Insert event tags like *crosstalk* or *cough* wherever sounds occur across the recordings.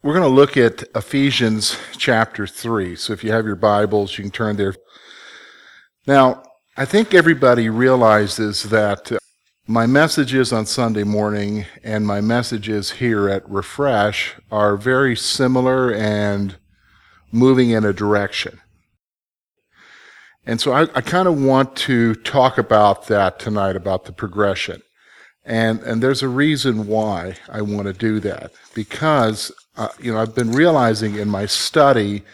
We're going to look at Ephesians chapter 3. So if you have your Bibles, you can turn there. Now, I think everybody realizes that uh, my messages on Sunday morning and my messages here at Refresh are very similar and moving in a direction. And so I, I kind of want to talk about that tonight, about the progression. And, and there's a reason why I want to do that. Because, uh, you know, I've been realizing in my study,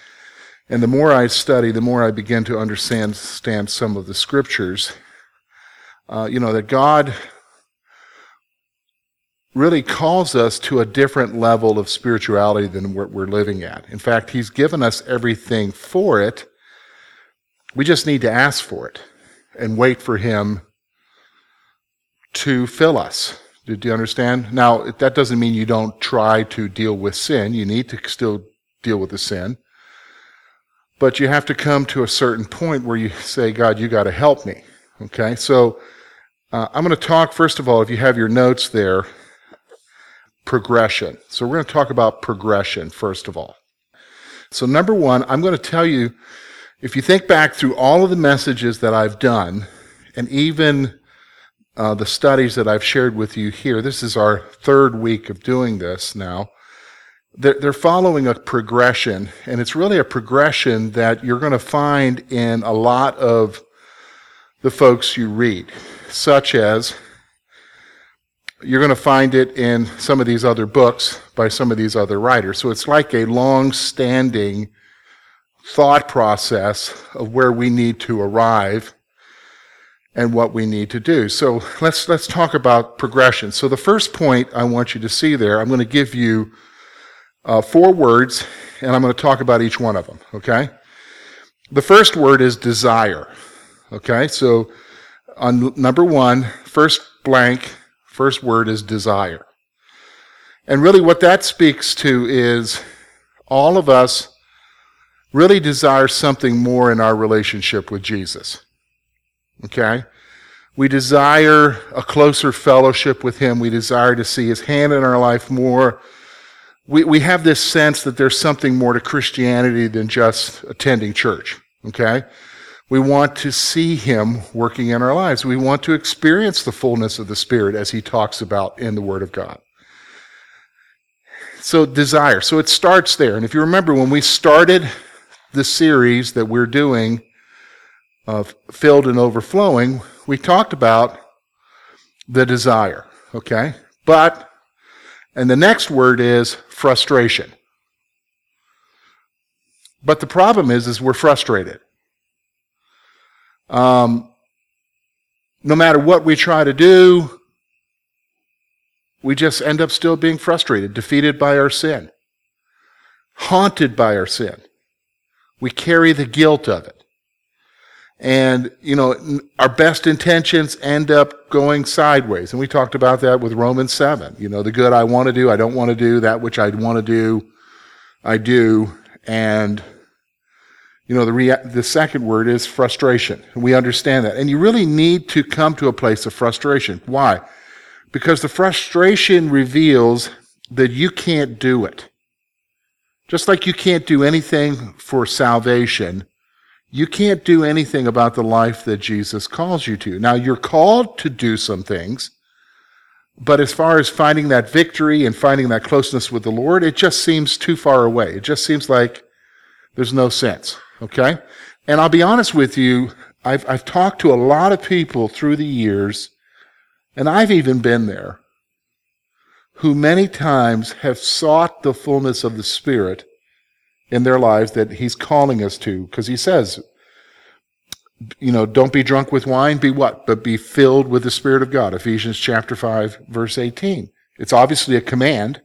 and the more I study, the more I begin to understand, some of the scriptures, uh, you know, that God really calls us to a different level of spirituality than what we're living at. In fact, He's given us everything for it. We just need to ask for it and wait for Him to fill us. Do you understand? Now, that doesn't mean you don't try to deal with sin. You need to still deal with the sin. But you have to come to a certain point where you say, God, you got to help me. Okay? So uh, I'm going to talk, first of all, if you have your notes there, progression. So we're going to talk about progression, first of all. So, number one, I'm going to tell you if you think back through all of the messages that I've done, and even uh, the studies that I've shared with you here, this is our third week of doing this now. They're, they're following a progression, and it's really a progression that you're going to find in a lot of the folks you read, such as you're going to find it in some of these other books by some of these other writers. So it's like a long standing thought process of where we need to arrive and what we need to do. So let's, let's talk about progression. So the first point I want you to see there, I'm going to give you uh, four words, and I'm going to talk about each one of them, okay? The first word is desire, okay? So on number one, first blank, first word is desire. And really what that speaks to is all of us really desire something more in our relationship with Jesus. Okay? We desire a closer fellowship with Him. We desire to see His hand in our life more. We, we have this sense that there's something more to Christianity than just attending church. Okay? We want to see Him working in our lives. We want to experience the fullness of the Spirit as He talks about in the Word of God. So, desire. So, it starts there. And if you remember, when we started the series that we're doing, of filled and overflowing, we talked about the desire, okay? But, and the next word is frustration. But the problem is, is we're frustrated. Um, no matter what we try to do, we just end up still being frustrated, defeated by our sin, haunted by our sin. We carry the guilt of it. And, you know, our best intentions end up going sideways. And we talked about that with Romans 7. You know, the good I want to do, I don't want to do. That which I want to do, I do. And, you know, the, rea- the second word is frustration. We understand that. And you really need to come to a place of frustration. Why? Because the frustration reveals that you can't do it. Just like you can't do anything for salvation, you can't do anything about the life that Jesus calls you to. Now, you're called to do some things, but as far as finding that victory and finding that closeness with the Lord, it just seems too far away. It just seems like there's no sense. Okay? And I'll be honest with you, I've, I've talked to a lot of people through the years, and I've even been there, who many times have sought the fullness of the Spirit in their lives that he's calling us to. Because he says you know don't be drunk with wine be what? But be filled with the spirit of god. Ephesians chapter 5 verse 18 it's obviously a command.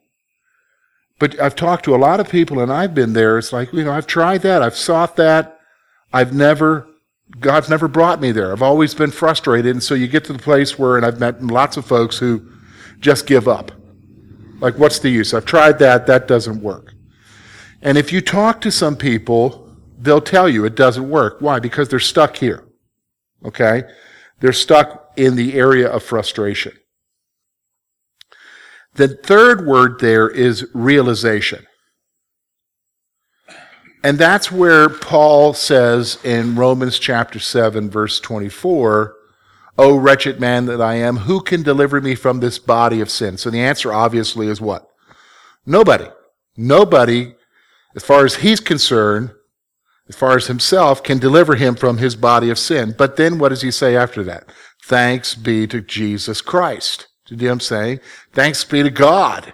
But i've talked to a lot of people and i've been there. It's like you know i've tried that. I've sought that. I've never god's never brought me there. I've always been frustrated. And so you get to the place where and i've met lots of folks who just give up. Like what's the use? I've tried that. That doesn't work and if you talk to some people, they'll tell you it doesn't work. Why? Because they're stuck here. Okay? They're stuck in the area of frustration. The third word there is realization. And that's where Paul says in Romans chapter 7, verse 24, O wretched man that I am, who can deliver me from this body of sin? So the answer obviously is what? Nobody. Nobody, as far as he's concerned, as far as himself, can deliver him from his body of sin. But then what does he say after that? Thanks be to Jesus Christ. Do you know what I'm saying? Thanks be to God.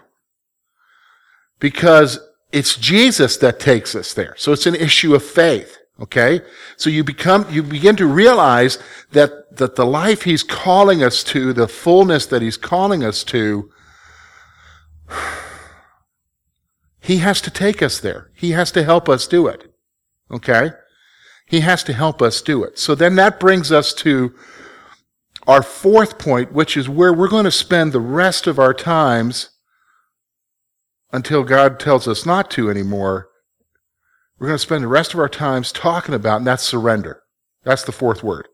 Because it's Jesus that takes us there. So it's an issue of faith. Okay? So you become, you begin to realize that, that the life he's calling us to, the fullness that he's calling us to, he has to take us there. He has to help us do it. Okay? He has to help us do it. So then that brings us to our fourth point, which is where we're going to spend the rest of our times until God tells us not to anymore. We're going to spend the rest of our times talking about, and that's surrender. That's the fourth word.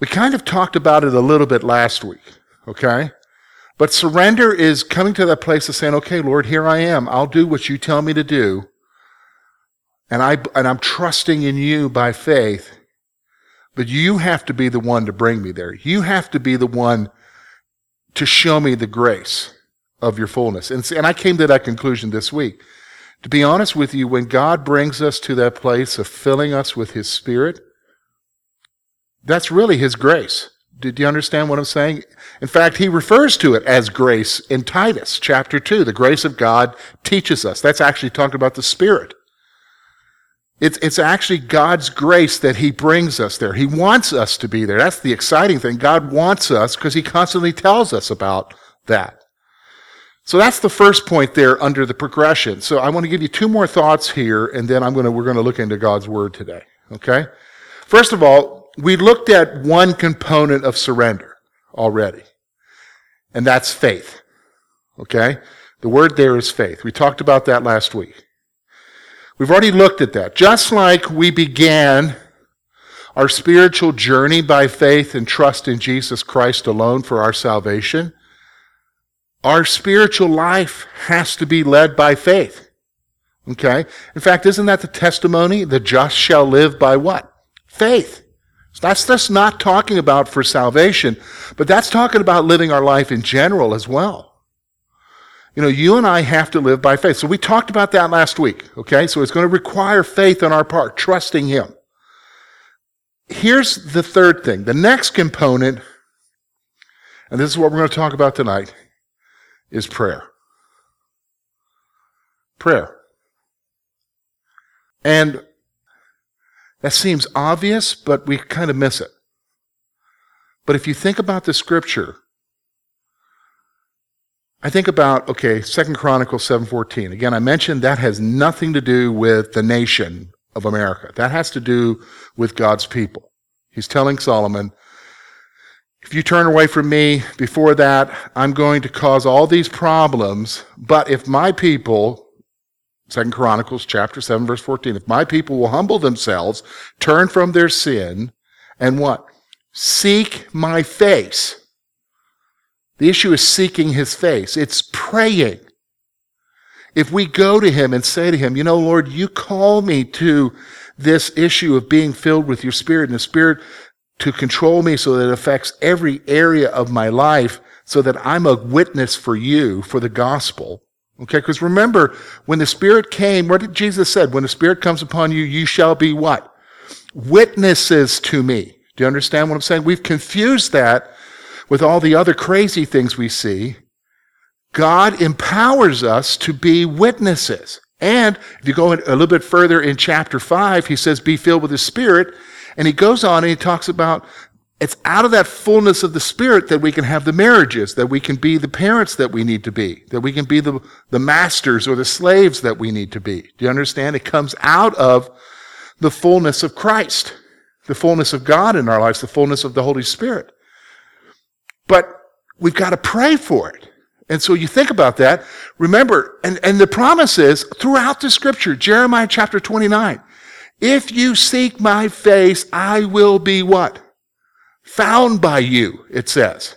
We kind of talked about it a little bit last week, okay? But surrender is coming to that place of saying, okay, Lord, here I am. I'll do what you tell me to do. And I, and I'm trusting in you by faith. But you have to be the one to bring me there. You have to be the one to show me the grace of your fullness. And, and I came to that conclusion this week. To be honest with you, when God brings us to that place of filling us with His Spirit, that's really His grace. Did you understand what I'm saying? In fact, he refers to it as grace in Titus chapter 2. The grace of God teaches us. That's actually talking about the Spirit. It's, it's actually God's grace that He brings us there. He wants us to be there. That's the exciting thing. God wants us because He constantly tells us about that. So that's the first point there under the progression. So I want to give you two more thoughts here, and then I'm going to, we're going to look into God's Word today. Okay? First of all, we looked at one component of surrender already, and that's faith. Okay? The word there is faith. We talked about that last week. We've already looked at that. Just like we began our spiritual journey by faith and trust in Jesus Christ alone for our salvation, our spiritual life has to be led by faith. Okay? In fact, isn't that the testimony? The just shall live by what? Faith. That's just not talking about for salvation, but that's talking about living our life in general as well. You know, you and I have to live by faith. So we talked about that last week, okay? So it's going to require faith on our part, trusting Him. Here's the third thing. The next component, and this is what we're going to talk about tonight, is prayer. Prayer. And that seems obvious, but we kind of miss it. But if you think about the scripture, I think about, okay, Second Chronicles 7.14. Again, I mentioned that has nothing to do with the nation of America. That has to do with God's people. He's telling Solomon, if you turn away from me before that, I'm going to cause all these problems. But if my people, Second Chronicles chapter 7 verse 14, if my people will humble themselves, turn from their sin, and what? Seek my face the issue is seeking his face. It's praying. If we go to him and say to him, you know, Lord, you call me to this issue of being filled with your spirit and the spirit to control me so that it affects every area of my life so that I'm a witness for you, for the gospel. Okay, because remember, when the Spirit came, what did Jesus said? When the Spirit comes upon you, you shall be what? Witnesses to me. Do you understand what I'm saying? We've confused that with all the other crazy things we see, God empowers us to be witnesses. And if you go a little bit further in chapter 5, he says, Be filled with the Spirit. And he goes on and he talks about it's out of that fullness of the Spirit that we can have the marriages, that we can be the parents that we need to be, that we can be the, the masters or the slaves that we need to be. Do you understand? It comes out of the fullness of Christ, the fullness of God in our lives, the fullness of the Holy Spirit. But we've got to pray for it. And so you think about that. Remember, and, and the promise is throughout the scripture, Jeremiah chapter 29, if you seek my face, I will be what? Found by you, it says.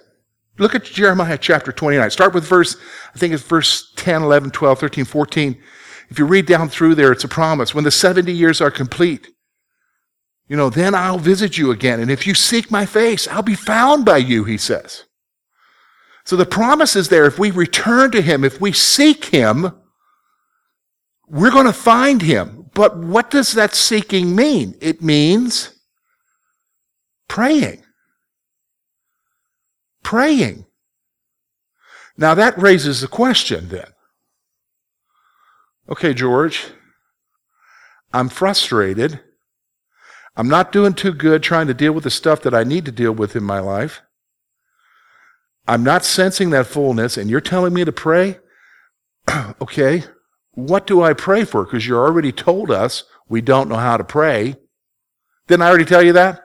Look at Jeremiah chapter 29. Start with verse, I think it's verse 10, 11, 12, 13, 14. If you read down through there, it's a promise. When the 70 years are complete, you know, then I'll visit you again. And if you seek my face, I'll be found by you, he says. So the promise is there. If we return to him, if we seek him, we're going to find him. But what does that seeking mean? It means praying. Praying. Now that raises the question then. Okay, George, I'm frustrated. I'm not doing too good trying to deal with the stuff that I need to deal with in my life. I'm not sensing that fullness, and you're telling me to pray? *clears throat* okay, what do I pray for? Because you already told us we don't know how to pray. Didn't I already tell you that?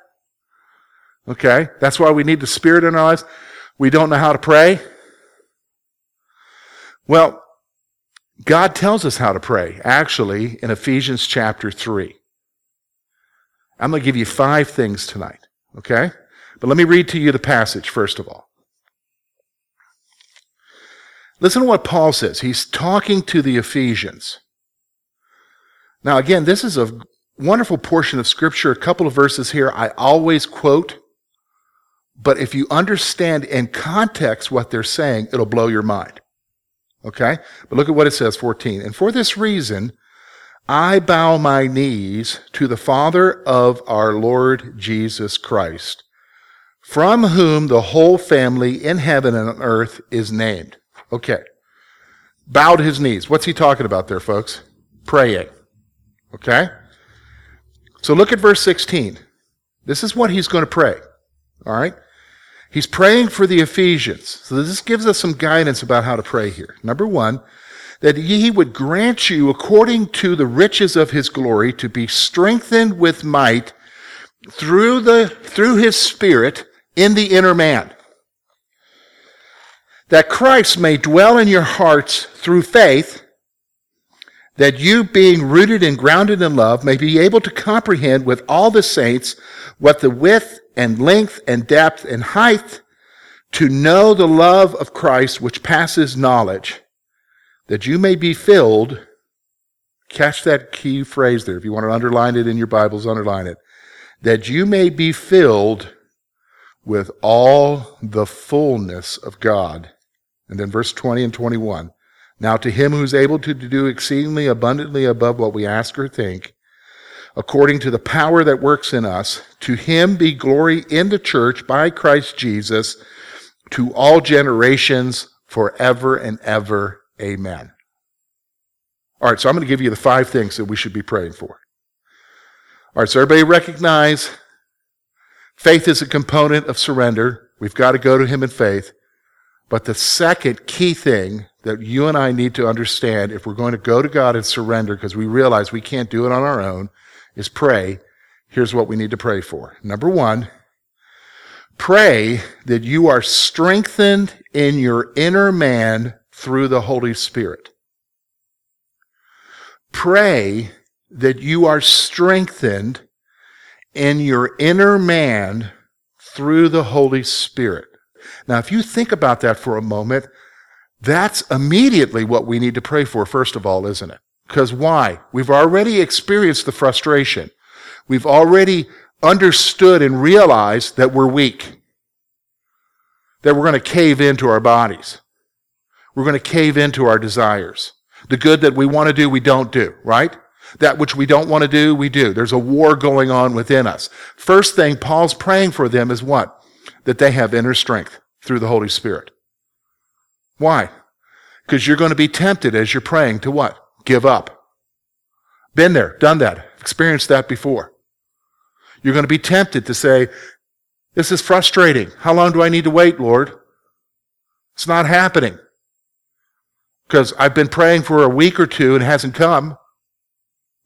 Okay, that's why we need the Spirit in our lives. We don't know how to pray. Well, God tells us how to pray, actually, in Ephesians chapter 3. I'm going to give you five things tonight, okay? But let me read to you the passage first of all. Listen to what Paul says. He's talking to the Ephesians. Now, again, this is a wonderful portion of Scripture, a couple of verses here I always quote, but if you understand in context what they're saying, it'll blow your mind. Okay? But look at what it says, 14. And for this reason, I bow my knees to the Father of our Lord Jesus Christ, from whom the whole family in heaven and on earth is named. Okay. Bowed his knees. What's he talking about there, folks? Praying. Okay? So look at verse 16. This is what he's going to pray. All right? He's praying for the Ephesians. So this gives us some guidance about how to pray here. Number one, that he would grant you, according to the riches of his glory, to be strengthened with might through the, through his spirit in the inner man. That Christ may dwell in your hearts through faith, that you, being rooted and grounded in love, may be able to comprehend with all the saints what the width and length and depth and height, to know the love of Christ which passes knowledge, that you may be filled. Catch that key phrase there. If you want to underline it in your Bibles, underline it. That you may be filled with all the fullness of God. And then verse 20 and 21. Now to him who's able to do exceedingly abundantly above what we ask or think, according to the power that works in us, to him be glory in the church by Christ Jesus to all generations forever and ever. Amen. All right, so I'm going to give you the five things that we should be praying for. All right, so everybody recognize faith is a component of surrender. We've got to go to him in faith. But the second key thing that you and I need to understand if we're going to go to God and surrender, because we realize we can't do it on our own, is pray. Here's what we need to pray for. Number one, pray that you are strengthened in your inner man through the Holy Spirit. Pray that you are strengthened in your inner man through the Holy Spirit. Now, if you think about that for a moment, that's immediately what we need to pray for, first of all, isn't it? Because why? We've already experienced the frustration. We've already understood and realized that we're weak. That we're going to cave into our bodies. We're going to cave into our desires. The good that we want to do, we don't do, right? That which we don't want to do, we do. There's a war going on within us. First thing Paul's praying for them is what? That they have inner strength through the Holy Spirit. Why? Because you're going to be tempted as you're praying to what? Give up. Been there, done that, experienced that before. You're going to be tempted to say, This is frustrating. How long do I need to wait, Lord? It's not happening. Because I've been praying for a week or two and it hasn't come.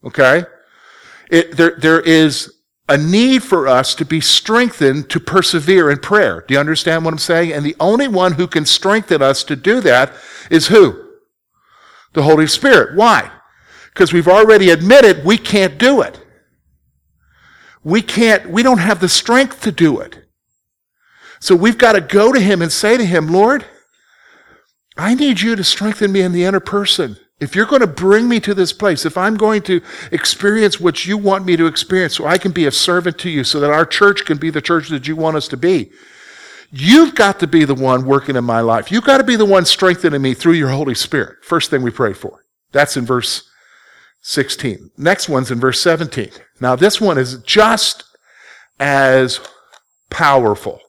Okay? It, there, there is a need for us to be strengthened to persevere in prayer. Do you understand what I'm saying? And the only one who can strengthen us to do that is who? The Holy Spirit. Why? Because we've already admitted we can't do it. We can't, we don't have the strength to do it. So we've got to go to Him and say to Him, Lord, I need you to strengthen me in the inner person, If you're going to bring me to this place, if I'm going to experience what you want me to experience so I can be a servant to you, so that our church can be the church that you want us to be, you've got to be the one working in my life. You've got to be the one strengthening me through your Holy Spirit. First thing we pray for. That's in verse 16. Next one's in verse 17. Now, this one is just as powerful.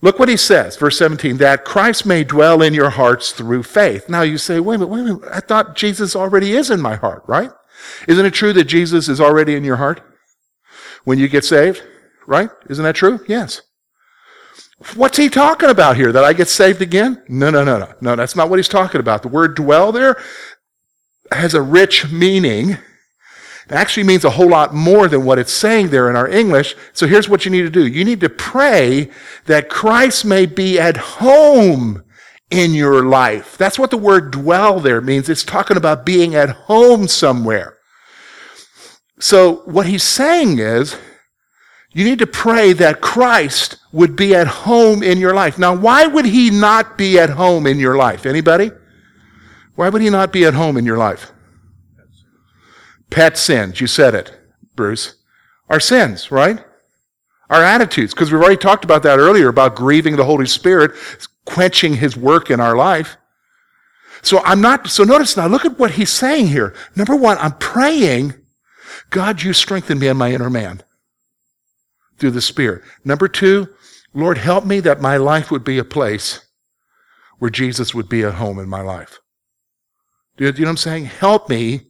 Look what he says, verse 17, that Christ may dwell in your hearts through faith. Now you say, wait a minute, wait a minute. I thought Jesus already is in my heart, right? Isn't it true that Jesus is already in your heart when you get saved? Right? Isn't that true? Yes. What's he talking about here? That I get saved again? No, no, no, no. No, that's not what he's talking about. The word dwell there has a rich meaning. It actually means a whole lot more than what it's saying there in our English. So here's what you need to do. You need to pray that Christ may be at home in your life. That's what the word dwell there means. It's talking about being at home somewhere. So what he's saying is, you need to pray that Christ would be at home in your life. Now, why would he not be at home in your life? Anybody? Why would he not be at home in your life? Pet sins. You said it, Bruce. Our sins, right? Our attitudes, because we've already talked about that earlier about grieving the Holy Spirit, quenching his work in our life. So I'm not, so notice now, look at what he's saying here. Number one, I'm praying, God, you strengthen me in my inner man through the Spirit. Number two, Lord, help me that my life would be a place where Jesus would be at home in my life. Do you know what I'm saying? Help me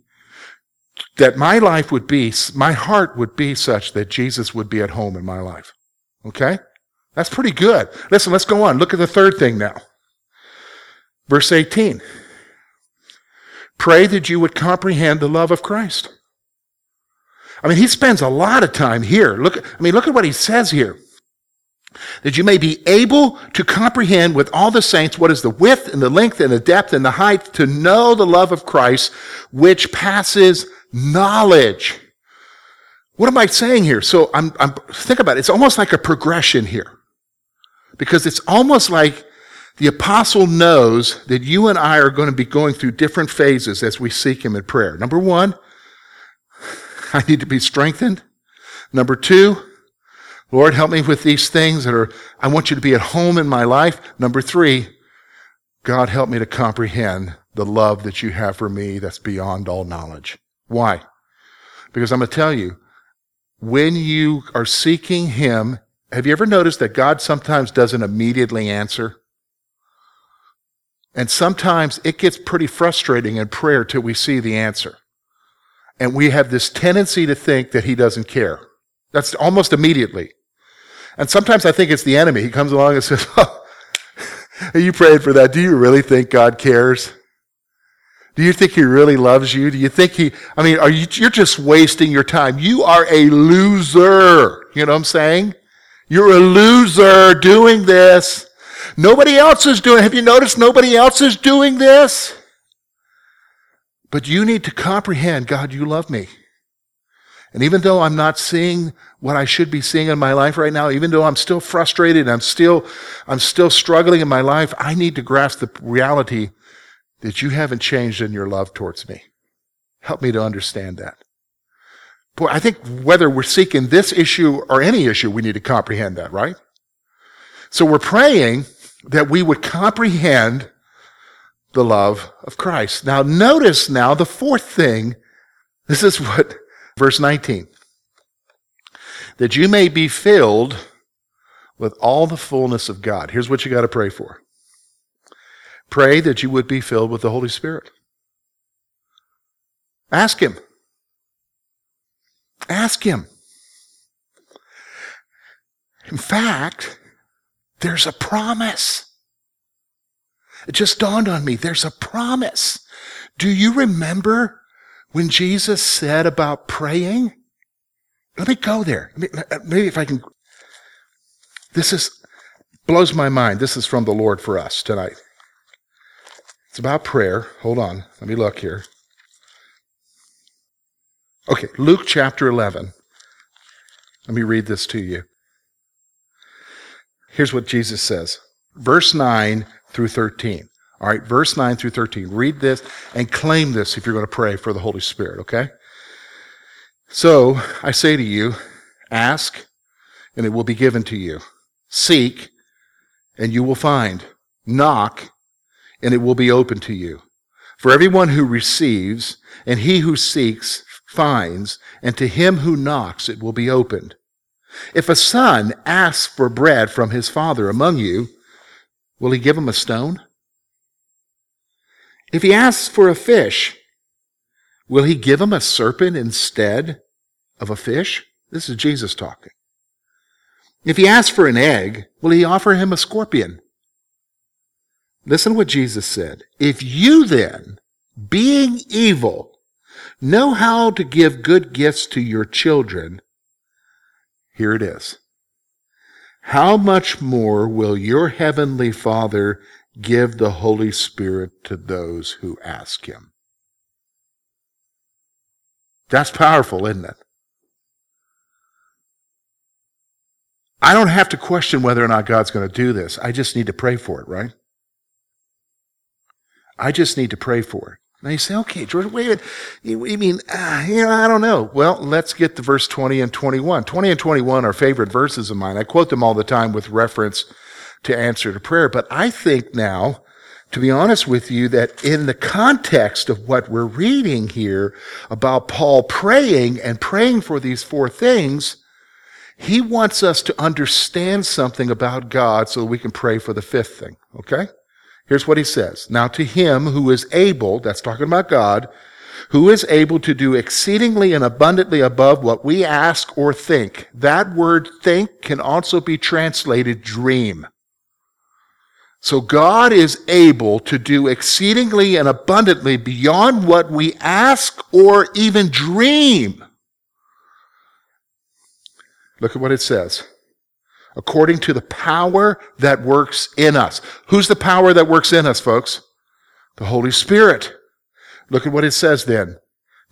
that my life would be, my heart would be such that Jesus would be at home in my life. Okay? That's pretty good. Listen, let's go on. Look at the third thing now. Verse 18. Pray that you would comprehend the love of Christ. I mean, he spends a lot of time here. Look, I mean, look at what he says here that you may be able to comprehend with all the saints what is the width and the length and the depth and the height to know the love of Christ, which passes knowledge. What am I saying here? So I'm, I'm think about it. It's almost like a progression here. Because it's almost like the apostle knows that you and I are going to be going through different phases as we seek him in prayer. Number one, *laughs* I need to be strengthened. Number two, Lord, help me with these things that are, I want you to be at home in my life. Number three, God, help me to comprehend the love that you have for me that's beyond all knowledge. Why? Because I'm going to tell you, when you are seeking Him, have you ever noticed that God sometimes doesn't immediately answer? And sometimes it gets pretty frustrating in prayer till we see the answer. And we have this tendency to think that He doesn't care. That's almost immediately. And sometimes I think it's the enemy. He comes along and says, *laughs* oh, you prayed for that. Do you really think God cares? Do you think he really loves you? Do you think he, I mean, are you, you're just wasting your time. You are a loser. You know what I'm saying? You're a loser doing this. Nobody else is doing, have you noticed nobody else is doing this? But you need to comprehend, God, you love me. And even though I'm not seeing what I should be seeing in my life right now, even though I'm still frustrated, I'm still, I'm still struggling in my life, I need to grasp the reality that you haven't changed in your love towards me. Help me to understand that. Boy, I think whether we're seeking this issue or any issue, we need to comprehend that, right? So we're praying that we would comprehend the love of Christ. Now notice now the fourth thing. This is what verse 19 that you may be filled with all the fullness of God. Here's what you got to pray for pray that you would be filled with the Holy Spirit. Ask Him. Ask Him. In fact, there's a promise. It just dawned on me. There's a promise. Do you remember when Jesus said about praying? Let me go there. Uh, maybe if I can. This is blows my mind. This is from the Lord for us tonight. It's about prayer. Hold on. Let me look here. Okay, Luke chapter 11. Let me read this to you. Here's what Jesus says. Verse 9 through 13. All right, verse 9 through 13. Read this and claim this if you're going to pray for the Holy Spirit, okay? So I say to you, ask and it will be given to you. Seek and you will find. Knock and it will be open to you. For everyone who receives and he who seeks finds, and to him who knocks it will be opened. If a son asks for bread from his father among you, will he give him a stone? If he asks for a fish, will he give him a serpent instead of a fish? This is Jesus talking. If he asks for an egg, will he offer him a scorpion? Listen to what Jesus said. If you then, being evil, know how to give good gifts to your children, here it is. How much more will your heavenly Father give the Holy Spirit to those who ask him? That's powerful, isn't it? I don't have to question whether or not God's going to do this. I just need to pray for it, right? I just need to pray for it. Now you say, okay, George, wait a minute. You, mean, uh, you know, I don't know. Well, let's get to verse 20 and 21. 20 and 21 are favorite verses of mine. I quote them all the time with reference to answer to prayer. But I think now, to be honest with you, that in the context of what we're reading here about Paul praying and praying for these four things, he wants us to understand something about God so that we can pray for the fifth thing. Okay? Here's what he says. Now to him who is able, that's talking about God, who is able to do exceedingly and abundantly above what we ask or think. That word think can also be translated dream. So God is able to do exceedingly and abundantly beyond what we ask or even dream. Look at what it says according to the power that works in us. Who's the power that works in us, folks? The Holy Spirit. Look at what it says then.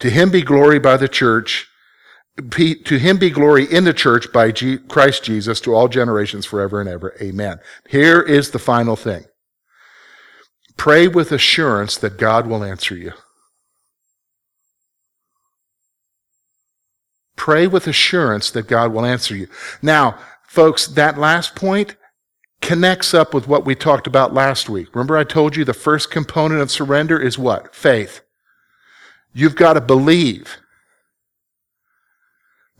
To him be glory by the church. To him be glory in the church by Christ Jesus to all generations forever and ever. Amen. Here is the final thing. Pray with assurance that God will answer you. Pray with assurance that God will answer you. Now, Folks, that last point connects up with what we talked about last week. Remember, I told you the first component of surrender is what? Faith. You've got to believe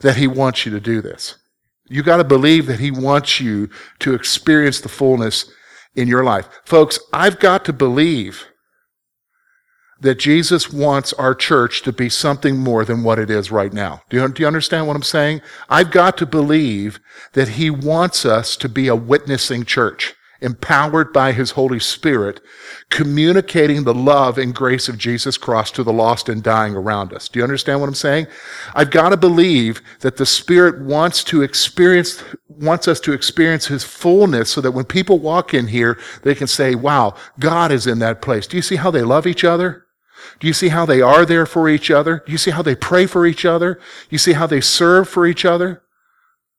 that He wants you to do this. You've got to believe that He wants you to experience the fullness in your life. Folks, I've got to believe that Jesus wants our church to be something more than what it is right now. Do you, do you understand what I'm saying? I've got to believe that He wants us to be a witnessing church, empowered by His Holy Spirit, communicating the love and grace of Jesus Christ to the lost and dying around us. Do you understand what I'm saying? I've got to believe that the Spirit wants to experience, wants us to experience His fullness so that when people walk in here, they can say, wow, God is in that place. Do you see how they love each other? Do you see how they are there for each other? Do you see how they pray for each other? You see how they serve for each other?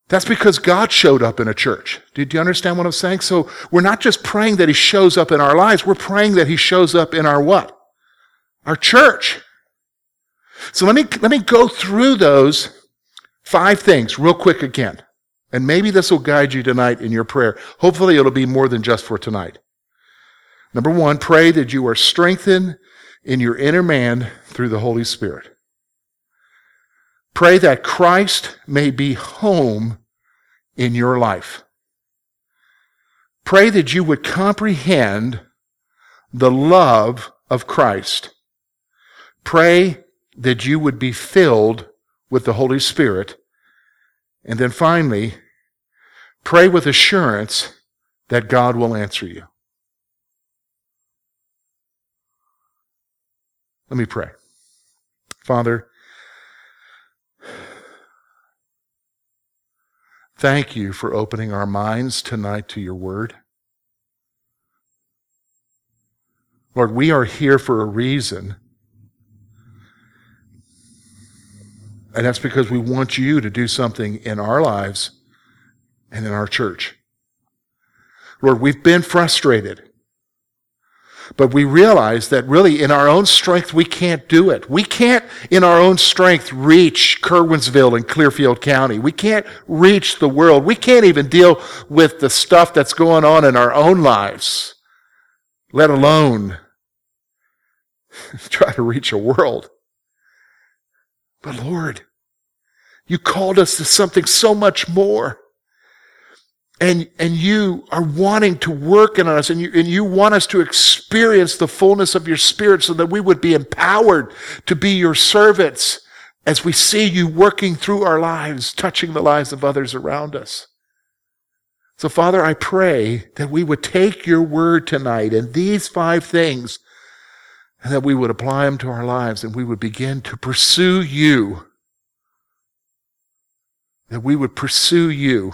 That's because God showed up in a church. Do you understand what I'm saying? So we're not just praying that He shows up in our lives, we're praying that He shows up in our what? Our church. So let me, let me go through those five things real quick again. And maybe this will guide you tonight in your prayer. Hopefully it'll be more than just for tonight. Number one, pray that you are strengthened in your inner man through the Holy Spirit. Pray that Christ may be home in your life. Pray that you would comprehend the love of Christ. Pray that you would be filled with the Holy Spirit. And then finally, pray with assurance that God will answer you. Let me pray. Father, thank you for opening our minds tonight to your word. Lord, we are here for a reason. And that's because we want you to do something in our lives and in our church. Lord, we've been frustrated. But we realize that really in our own strength, we can't do it. We can't, in our own strength, reach Curwensville and Clearfield County. We can't reach the world. We can't even deal with the stuff that's going on in our own lives, let alone *laughs* try to reach a world. But Lord, you called us to something so much more and, and you are wanting to work in us and you, and you want us to experience the fullness of your spirit so that we would be empowered to be your servants as we see you working through our lives, touching the lives of others around us. So Father, I pray that we would take your word tonight and these five things and that we would apply them to our lives and we would begin to pursue you. That we would pursue you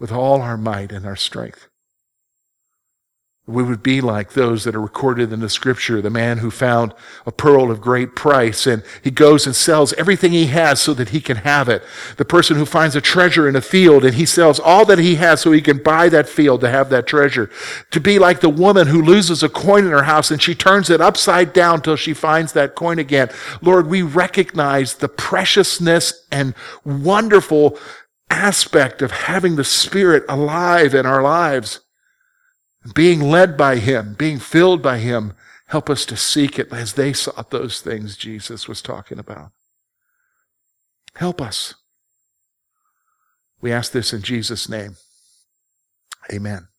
with all our might and our strength. We would be like those that are recorded in the scripture, the man who found a pearl of great price and he goes and sells everything he has so that he can have it. The person who finds a treasure in a field and he sells all that he has so he can buy that field to have that treasure. To be like the woman who loses a coin in her house and she turns it upside down till she finds that coin again. Lord, we recognize the preciousness and wonderful aspect of having the Spirit alive in our lives, being led by Him, being filled by Him. Help us to seek it as they sought those things Jesus was talking about. Help us. We ask this in Jesus' name. Amen.